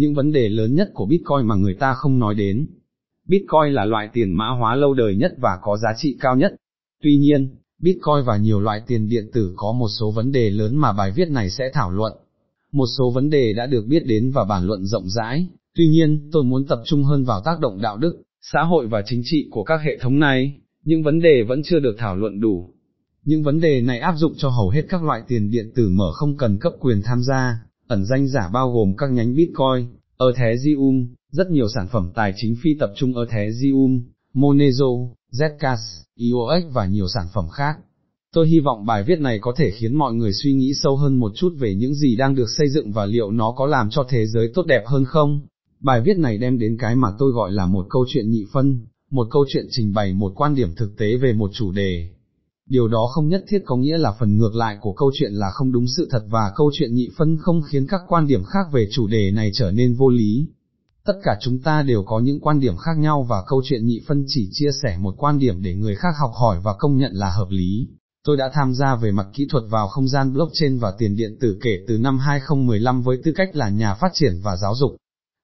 những vấn đề lớn nhất của Bitcoin mà người ta không nói đến. Bitcoin là loại tiền mã hóa lâu đời nhất và có giá trị cao nhất. Tuy nhiên, Bitcoin và nhiều loại tiền điện tử có một số vấn đề lớn mà bài viết này sẽ thảo luận. Một số vấn đề đã được biết đến và bàn luận rộng rãi, tuy nhiên tôi muốn tập trung hơn vào tác động đạo đức, xã hội và chính trị của các hệ thống này, những vấn đề vẫn chưa được thảo luận đủ. Những vấn đề này áp dụng cho hầu hết các loại tiền điện tử mở không cần cấp quyền tham gia, ẩn danh giả bao gồm các nhánh Bitcoin, Ethereum, rất nhiều sản phẩm tài chính phi tập trung Ethereum, Monero, Zcash, EOX và nhiều sản phẩm khác. Tôi hy vọng bài viết này có thể khiến mọi người suy nghĩ sâu hơn một chút về những gì đang được xây dựng và liệu nó có làm cho thế giới tốt đẹp hơn không. Bài viết này đem đến cái mà tôi gọi là một câu chuyện nhị phân, một câu chuyện trình bày một quan điểm thực tế về một chủ đề. Điều đó không nhất thiết có nghĩa là phần ngược lại của câu chuyện là không đúng sự thật và câu chuyện nhị phân không khiến các quan điểm khác về chủ đề này trở nên vô lý. Tất cả chúng ta đều có những quan điểm khác nhau và câu chuyện nhị phân chỉ chia sẻ một quan điểm để người khác học hỏi và công nhận là hợp lý. Tôi đã tham gia về mặt kỹ thuật vào không gian blockchain và tiền điện tử kể từ năm 2015 với tư cách là nhà phát triển và giáo dục.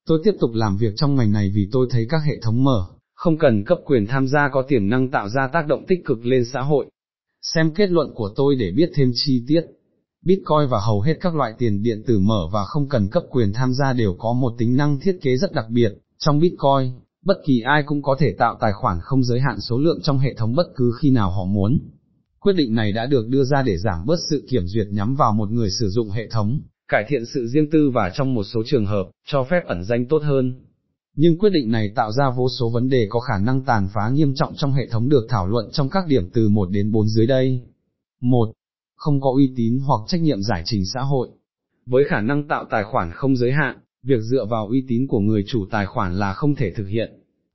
Tôi tiếp tục làm việc trong ngành này vì tôi thấy các hệ thống mở, không cần cấp quyền tham gia có tiềm năng tạo ra tác động tích cực lên xã hội. Xem kết luận của tôi để biết thêm chi tiết. Bitcoin và hầu hết các loại tiền điện tử mở và không cần cấp quyền tham gia đều có một tính năng thiết kế rất đặc biệt, trong Bitcoin, bất kỳ ai cũng có thể tạo tài khoản không giới hạn số lượng trong hệ thống bất cứ khi nào họ muốn. Quyết định này đã được đưa ra để giảm bớt sự kiểm duyệt nhắm vào một người sử dụng hệ thống, cải thiện sự riêng tư và trong một số trường hợp, cho phép ẩn danh tốt hơn. Nhưng quyết định này tạo ra vô số vấn đề có khả năng tàn phá nghiêm trọng trong hệ thống được thảo luận trong các điểm từ 1 đến 4 dưới đây. 1. Không có uy tín hoặc trách nhiệm giải trình xã hội. Với khả năng tạo tài khoản không giới hạn, việc dựa vào uy tín của người chủ tài khoản là không thể thực hiện.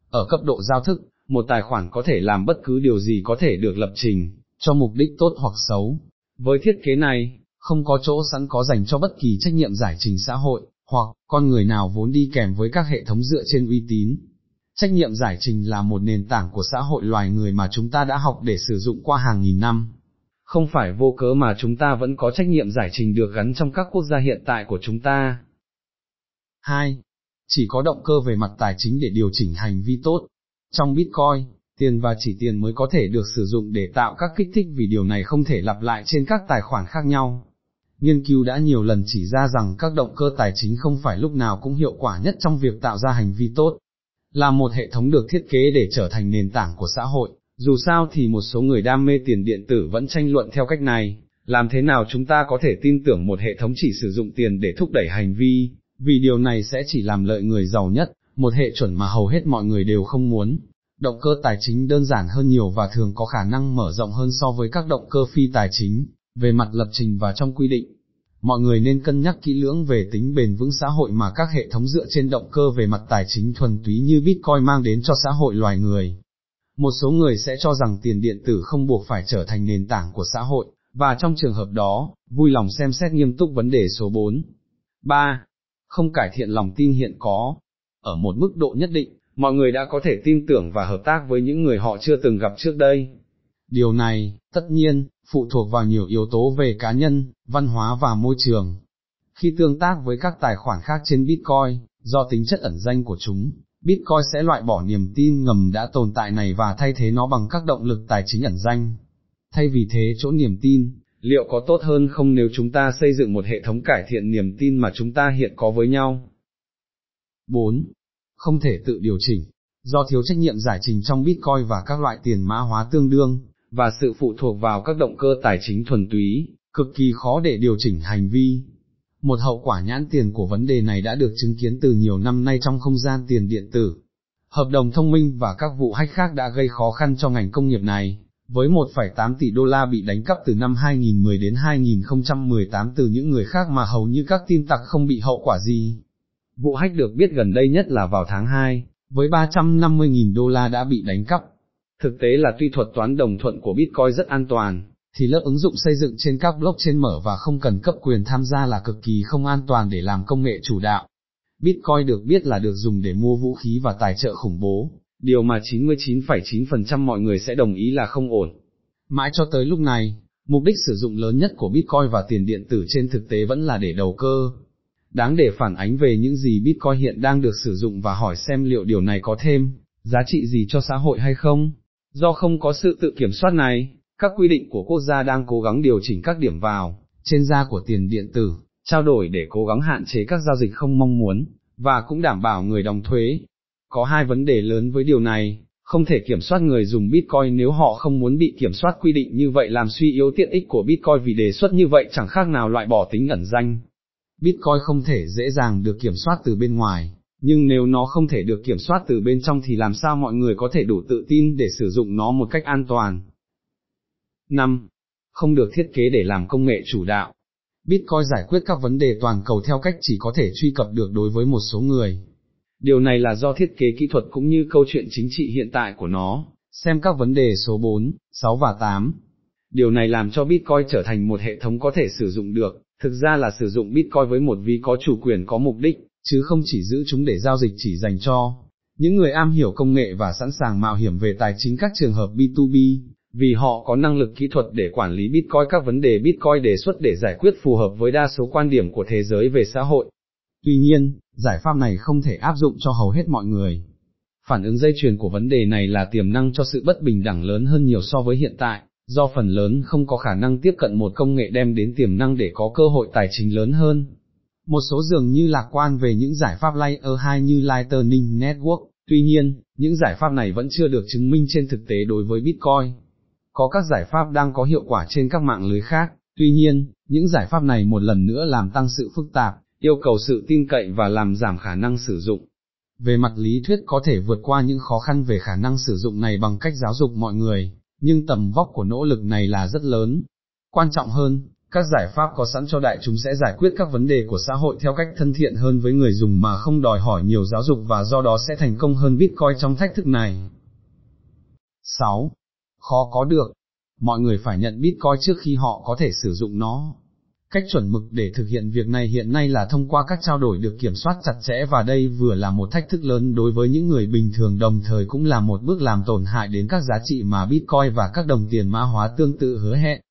Ở cấp độ giao thức, một tài khoản có thể làm bất cứ điều gì có thể được lập trình, cho mục đích tốt hoặc xấu. Với thiết kế này, không có chỗ sẵn có dành cho bất kỳ trách nhiệm giải trình xã hội, hoặc, con người nào vốn đi kèm với các hệ thống dựa trên uy tín. Trách nhiệm giải trình là một nền tảng của xã hội loài người mà chúng ta đã học để sử dụng qua hàng nghìn năm. Không phải vô cớ mà chúng ta vẫn có trách nhiệm giải trình được gắn trong các quốc gia hiện tại của chúng ta. 2. Chỉ có động cơ về mặt tài chính để điều chỉnh hành vi tốt. Trong Bitcoin, tiền và chỉ tiền mới có thể được sử dụng để tạo các kích thích vì điều này không thể lặp lại trên các tài khoản khác nhau. Nghiên cứu đã nhiều lần chỉ ra rằng các động cơ tài chính không phải lúc nào cũng hiệu quả nhất trong việc tạo ra hành vi tốt. Là một hệ thống được thiết kế để trở thành nền tảng của xã hội, dù sao thì một số người đam mê tiền điện tử vẫn tranh luận theo cách này, làm thế nào chúng ta có thể tin tưởng một hệ thống chỉ sử dụng tiền để thúc đẩy hành vi, vì điều này sẽ chỉ làm lợi người giàu nhất, một hệ chuẩn mà hầu hết mọi người đều không muốn. Động cơ tài chính đơn giản hơn nhiều và thường có khả năng mở rộng hơn so với các động cơ phi tài chính, về mặt lập trình và trong quy định. Mọi người nên cân nhắc kỹ lưỡng về tính bền vững xã hội mà các hệ thống dựa trên động cơ về mặt tài chính thuần túy như Bitcoin mang đến cho xã hội loài người. Một số người sẽ cho rằng tiền điện tử không buộc phải trở thành nền tảng của xã hội, và trong trường hợp đó, vui lòng xem xét nghiêm túc vấn đề số 4. 3. Không cải thiện lòng tin hiện có. Ở một mức độ nhất định, mọi người đã có thể tin tưởng và hợp tác với những người họ chưa từng gặp trước đây. Điều này, tất nhiên, phụ thuộc vào nhiều yếu tố về cá nhân, văn hóa và môi trường. Khi tương tác với các tài khoản khác trên Bitcoin, do tính chất ẩn danh của chúng, Bitcoin sẽ loại bỏ niềm tin ngầm đã tồn tại này và thay thế nó bằng các động lực tài chính ẩn danh. Thay vì thế chỗ niềm tin, liệu có tốt hơn không nếu chúng ta xây dựng một hệ thống cải thiện niềm tin mà chúng ta hiện có với nhau? 4. Không thể tự điều chỉnh. Do thiếu trách nhiệm giải trình trong Bitcoin và các loại tiền mã hóa tương đương, và sự phụ thuộc vào các động cơ tài chính thuần túy, cực kỳ khó để điều chỉnh hành vi. Một hậu quả nhãn tiền của vấn đề này đã được chứng kiến từ nhiều năm nay trong không gian tiền điện tử. Hợp đồng thông minh và các vụ hách khác đã gây khó khăn cho ngành công nghiệp này, với 1,8 tỷ đô la bị đánh cắp từ năm 2010 đến 2018 từ những người khác mà hầu như các tin tặc không bị hậu quả gì. Vụ hách được biết gần đây nhất là vào tháng 2, với 350.000 đô la đã bị đánh cắp. Thực tế là tuy thuật toán đồng thuận của Bitcoin rất an toàn, thì lớp ứng dụng xây dựng trên các blockchain mở và không cần cấp quyền tham gia là cực kỳ không an toàn để làm công nghệ chủ đạo. Bitcoin được biết là được dùng để mua vũ khí và tài trợ khủng bố, điều mà 99,9% mọi người sẽ đồng ý là không ổn. Mãi cho tới lúc này, mục đích sử dụng lớn nhất của Bitcoin và tiền điện tử trên thực tế vẫn là để đầu cơ. đáng để phản ánh về những gì Bitcoin hiện đang được sử dụng và hỏi xem liệu điều này có thêm giá trị gì cho xã hội hay không. Do không có sự tự kiểm soát này, các quy định của quốc gia đang cố gắng điều chỉnh các điểm vào, trên da của tiền điện tử, trao đổi để cố gắng hạn chế các giao dịch không mong muốn, và cũng đảm bảo người đóng thuế. Có hai vấn đề lớn với điều này, không thể kiểm soát người dùng Bitcoin nếu họ không muốn bị kiểm soát quy định như vậy làm suy yếu tiện ích của Bitcoin vì đề xuất như vậy chẳng khác nào loại bỏ tính ẩn danh. Bitcoin không thể dễ dàng được kiểm soát từ bên ngoài, nhưng nếu nó không thể được kiểm soát từ bên trong thì làm sao mọi người có thể đủ tự tin để sử dụng nó một cách an toàn. 5. Không được thiết kế để làm công nghệ chủ đạo. Bitcoin giải quyết các vấn đề toàn cầu theo cách chỉ có thể truy cập được đối với một số người. Điều này là do thiết kế kỹ thuật cũng như câu chuyện chính trị hiện tại của nó, xem các vấn đề số 4, 6 và 8. Điều này làm cho Bitcoin trở thành một hệ thống có thể sử dụng được, thực ra là sử dụng Bitcoin với một ví có chủ quyền có mục đích, chứ không chỉ giữ chúng để giao dịch chỉ dành cho những người am hiểu công nghệ và sẵn sàng mạo hiểm về tài chính các trường hợp B2B, vì họ có năng lực kỹ thuật để quản lý Bitcoin các vấn đề Bitcoin đề xuất để giải quyết phù hợp với đa số quan điểm của thế giới về xã hội. Tuy nhiên, giải pháp này không thể áp dụng cho hầu hết mọi người. Phản ứng dây chuyền của vấn đề này là tiềm năng cho sự bất bình đẳng lớn hơn nhiều so với hiện tại, do phần lớn không có khả năng tiếp cận một công nghệ đem đến tiềm năng để có cơ hội tài chính lớn hơn. Một số dường như lạc quan về những giải pháp Layer 2 như Lightning Network, tuy nhiên, những giải pháp này vẫn chưa được chứng minh trên thực tế đối với Bitcoin. Có các giải pháp đang có hiệu quả trên các mạng lưới khác, tuy nhiên, những giải pháp này một lần nữa làm tăng sự phức tạp, yêu cầu sự tin cậy và làm giảm khả năng sử dụng. Về mặt lý thuyết có thể vượt qua những khó khăn về khả năng sử dụng này bằng cách giáo dục mọi người, nhưng tầm vóc của nỗ lực này là rất lớn. Quan trọng hơn, các giải pháp có sẵn cho đại chúng sẽ giải quyết các vấn đề của xã hội theo cách thân thiện hơn với người dùng mà không đòi hỏi nhiều giáo dục và do đó sẽ thành công hơn Bitcoin trong thách thức này. 6. Khó có được. Mọi người phải nhận Bitcoin trước khi họ có thể sử dụng nó. Cách chuẩn mực để thực hiện việc này hiện nay là thông qua các trao đổi được kiểm soát chặt chẽ và đây vừa là một thách thức lớn đối với những người bình thường đồng thời cũng là một bước làm tổn hại đến các giá trị mà Bitcoin và các đồng tiền mã hóa tương tự hứa hẹn.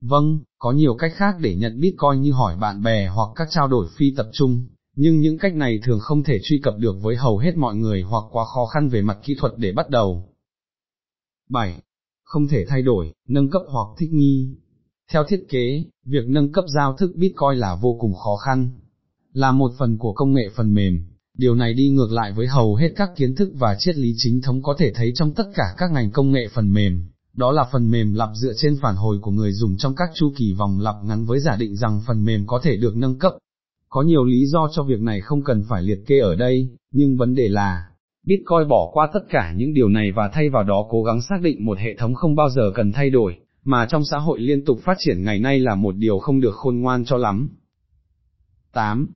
Vâng, có nhiều cách khác để nhận biết coi như hỏi bạn bè hoặc các trao đổi phi tập trung, nhưng những cách này thường không thể truy cập được với hầu hết mọi người hoặc quá khó khăn về mặt kỹ thuật để bắt đầu. 7. Không thể thay đổi, nâng cấp hoặc thích nghi. Theo thiết kế, việc nâng cấp giao thức Bitcoin là vô cùng khó khăn. Là một phần của công nghệ phần mềm, điều này đi ngược lại với hầu hết các kiến thức và triết lý chính thống có thể thấy trong tất cả các ngành công nghệ phần mềm. Đó là phần mềm lặp dựa trên phản hồi của người dùng trong các chu kỳ vòng lặp ngắn với giả định rằng phần mềm có thể được nâng cấp. Có nhiều lý do cho việc này không cần phải liệt kê ở đây, nhưng vấn đề là, Bitcoin bỏ qua tất cả những điều này và thay vào đó cố gắng xác định một hệ thống không bao giờ cần thay đổi, mà trong xã hội liên tục phát triển ngày nay là một điều không được khôn ngoan cho lắm. 8.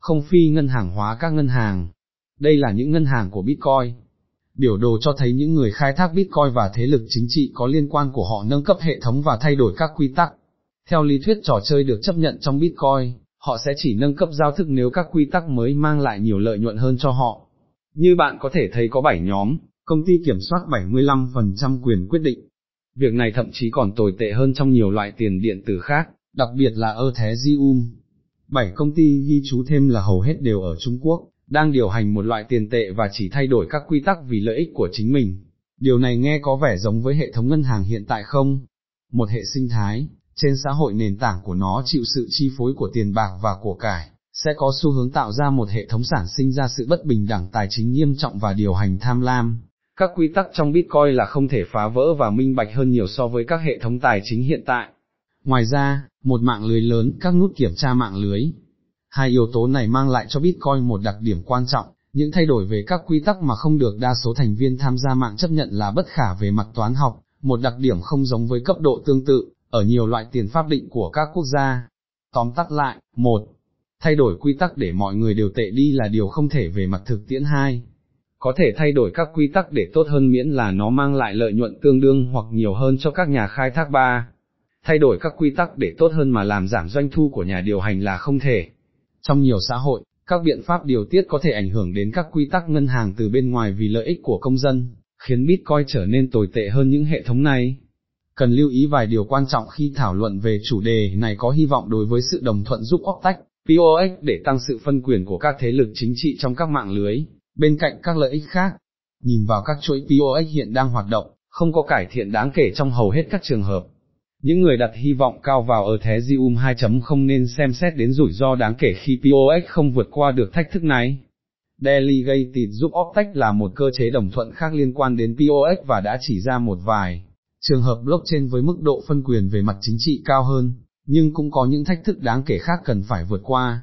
Không phi ngân hàng hóa các ngân hàng. Đây là những ngân hàng của Bitcoin. Biểu đồ cho thấy những người khai thác Bitcoin và thế lực chính trị có liên quan của họ nâng cấp hệ thống và thay đổi các quy tắc. Theo lý thuyết trò chơi được chấp nhận trong Bitcoin, họ sẽ chỉ nâng cấp giao thức nếu các quy tắc mới mang lại nhiều lợi nhuận hơn cho họ. Như bạn có thể thấy có 7 nhóm, công ty kiểm soát 75% quyền quyết định. Việc này thậm chí còn tồi tệ hơn trong nhiều loại tiền điện tử khác, đặc biệt là Ethereum. 7 công ty ghi chú thêm là hầu hết đều ở Trung Quốc, đang điều hành một loại tiền tệ và chỉ thay đổi các quy tắc vì lợi ích của chính mình. Điều này nghe có vẻ giống với hệ thống ngân hàng hiện tại không? Một hệ sinh thái, trên xã hội nền tảng của nó chịu sự chi phối của tiền bạc và của cải, sẽ có xu hướng tạo ra một hệ thống sản sinh ra sự bất bình đẳng tài chính nghiêm trọng và điều hành tham lam. Các quy tắc trong Bitcoin là không thể phá vỡ và minh bạch hơn nhiều so với các hệ thống tài chính hiện tại. Ngoài ra, một mạng lưới lớn, các nút kiểm tra mạng lưới. Hai yếu tố này mang lại cho Bitcoin một đặc điểm quan trọng, những thay đổi về các quy tắc mà không được đa số thành viên tham gia mạng chấp nhận là bất khả về mặt toán học, một đặc điểm không giống với cấp độ tương tự, ở nhiều loại tiền pháp định của các quốc gia. Tóm tắt lại, một thay đổi quy tắc để mọi người đều tệ đi là điều không thể về mặt thực tiễn hai. Có thể thay đổi các quy tắc để tốt hơn miễn là nó mang lại lợi nhuận tương đương hoặc nhiều hơn cho các nhà khai thác ba. Thay đổi các quy tắc để tốt hơn mà làm giảm doanh thu của nhà điều hành là không thể. Trong nhiều xã hội, các biện pháp điều tiết có thể ảnh hưởng đến các quy tắc ngân hàng từ bên ngoài vì lợi ích của công dân, khiến Bitcoin trở nên tồi tệ hơn những hệ thống này. Cần lưu ý vài điều quan trọng khi thảo luận về chủ đề này có hy vọng đối với sự đồng thuận giúp óc tách POX để tăng sự phân quyền của các thế lực chính trị trong các mạng lưới, bên cạnh các lợi ích khác. Nhìn vào các chuỗi POX hiện đang hoạt động, không có cải thiện đáng kể trong hầu hết các trường hợp. Những người đặt hy vọng cao vào ở thế Zium 2.0 nên xem xét đến rủi ro đáng kể khi POX không vượt qua được thách thức này. Delegated giúp Optech là một cơ chế đồng thuận khác liên quan đến POX và đã chỉ ra một vài trường hợp blockchain với mức độ phân quyền về mặt chính trị cao hơn, nhưng cũng có những thách thức đáng kể khác cần phải vượt qua.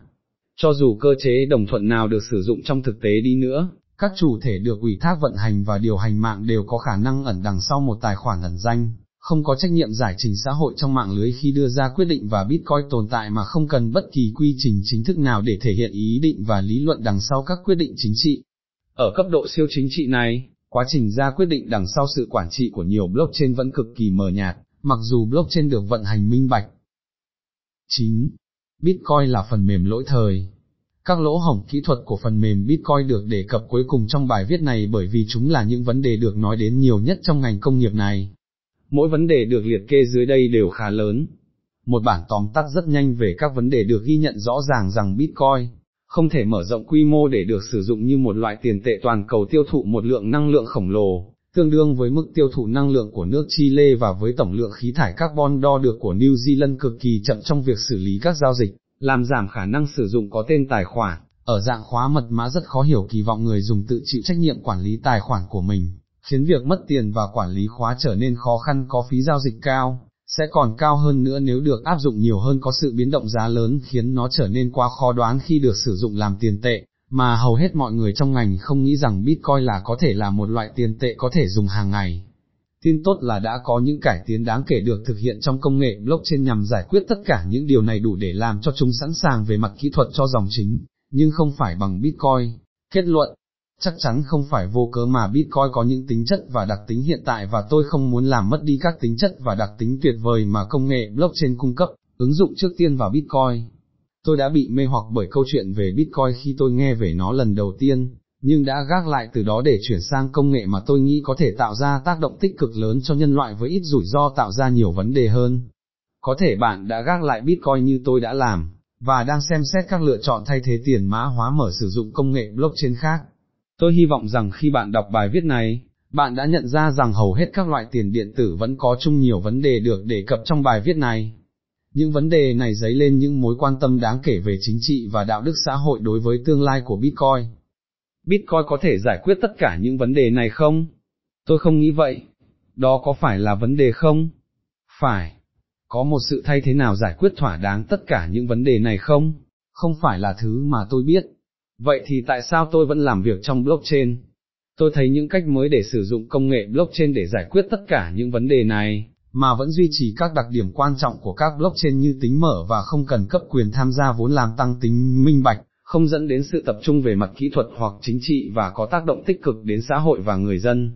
Cho dù cơ chế đồng thuận nào được sử dụng trong thực tế đi nữa, các chủ thể được ủy thác vận hành và điều hành mạng đều có khả năng ẩn đằng sau một tài khoản ẩn danh, không có trách nhiệm giải trình xã hội trong mạng lưới khi đưa ra quyết định và Bitcoin tồn tại mà không cần bất kỳ quy trình chính thức nào để thể hiện ý định và lý luận đằng sau các quyết định chính trị. Ở cấp độ siêu chính trị này, quá trình ra quyết định đằng sau sự quản trị của nhiều blockchain vẫn cực kỳ mờ nhạt, mặc dù blockchain được vận hành minh bạch. 9. Bitcoin là phần mềm lỗi thời. Các lỗ hổng kỹ thuật của phần mềm Bitcoin được đề cập cuối cùng trong bài viết này bởi vì chúng là những vấn đề được nói đến nhiều nhất trong ngành công nghiệp này. Mỗi vấn đề được liệt kê dưới đây đều khá lớn. Một bản tóm tắt rất nhanh về các vấn đề được ghi nhận rõ ràng rằng Bitcoin không thể mở rộng quy mô để được sử dụng như một loại tiền tệ toàn cầu tiêu thụ một lượng năng lượng khổng lồ, tương đương với mức tiêu thụ năng lượng của nước Chile và với tổng lượng khí thải carbon đo được của New Zealand cực kỳ chậm trong việc xử lý các giao dịch, làm giảm khả năng sử dụng có tên tài khoản, ở dạng khóa mật mã rất khó hiểu kỳ vọng người dùng tự chịu trách nhiệm quản lý tài khoản của mình, khiến việc mất tiền và quản lý khóa trở nên khó khăn có phí giao dịch cao, sẽ còn cao hơn nữa nếu được áp dụng nhiều hơn có sự biến động giá lớn khiến nó trở nên quá khó đoán khi được sử dụng làm tiền tệ, mà hầu hết mọi người trong ngành không nghĩ rằng Bitcoin là có thể là một loại tiền tệ có thể dùng hàng ngày. Tin tốt là đã có những cải tiến đáng kể được thực hiện trong công nghệ blockchain nhằm giải quyết tất cả những điều này đủ để làm cho chúng sẵn sàng về mặt kỹ thuật cho dòng chính, nhưng không phải bằng Bitcoin. Kết luận, chắc chắn không phải vô cớ mà Bitcoin có những tính chất và đặc tính hiện tại và tôi không muốn làm mất đi các tính chất và đặc tính tuyệt vời mà công nghệ blockchain cung cấp, ứng dụng trước tiên vào Bitcoin. Tôi đã bị mê hoặc bởi câu chuyện về Bitcoin khi tôi nghe về nó lần đầu tiên, nhưng đã gác lại từ đó để chuyển sang công nghệ mà tôi nghĩ có thể tạo ra tác động tích cực lớn cho nhân loại với ít rủi ro tạo ra nhiều vấn đề hơn. Có thể bạn đã gác lại Bitcoin như tôi đã làm, và đang xem xét các lựa chọn thay thế tiền mã hóa mở sử dụng công nghệ blockchain khác. Tôi hy vọng rằng khi bạn đọc bài viết này, bạn đã nhận ra rằng hầu hết các loại tiền điện tử vẫn có chung nhiều vấn đề được đề cập trong bài viết này. Những vấn đề này dấy lên những mối quan tâm đáng kể về chính trị và đạo đức xã hội đối với tương lai của Bitcoin. Bitcoin có thể giải quyết tất cả những vấn đề này không? Tôi không nghĩ vậy. Đó có phải là vấn đề không? Phải. Có một sự thay thế nào giải quyết thỏa đáng tất cả những vấn đề này không? Không phải là thứ mà tôi biết. Vậy thì tại sao tôi vẫn làm việc trong blockchain? Tôi thấy những cách mới để sử dụng công nghệ blockchain để giải quyết tất cả những vấn đề này, mà vẫn duy trì các đặc điểm quan trọng của các blockchain như tính mở và không cần cấp quyền tham gia vốn làm tăng tính minh bạch, không dẫn đến sự tập trung về mặt kỹ thuật hoặc chính trị và có tác động tích cực đến xã hội và người dân.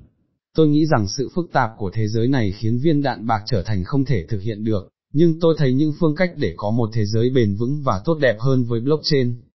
Tôi nghĩ rằng sự phức tạp của thế giới này khiến viên đạn bạc trở thành không thể thực hiện được, nhưng tôi thấy những phương cách để có một thế giới bền vững và tốt đẹp hơn với blockchain,